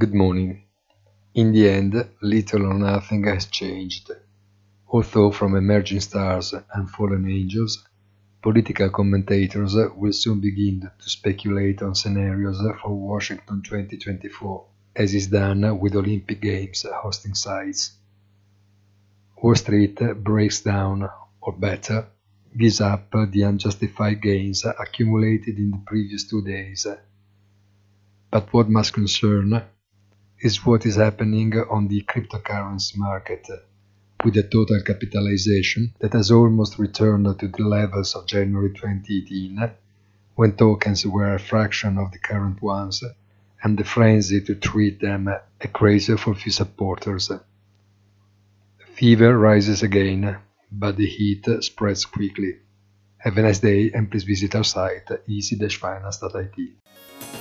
Good morning. In the end, little or nothing has changed. Although from emerging stars and fallen angels, political commentators will soon begin to speculate on scenarios for Washington 2024, as is done with Olympic Games hosting sites. Wall Street breaks down, or better, gives up the unjustified gains accumulated in the previous two days. But what must concern is what is happening on the cryptocurrency market, uh, with a total capitalization that has almost returned to the levels of January 2018, uh, when tokens were a fraction of the current ones, uh, and the frenzy to treat them a craze for few supporters. Fever rises again, but the heat spreads quickly. Have a nice day and please visit our site easy-finance.it.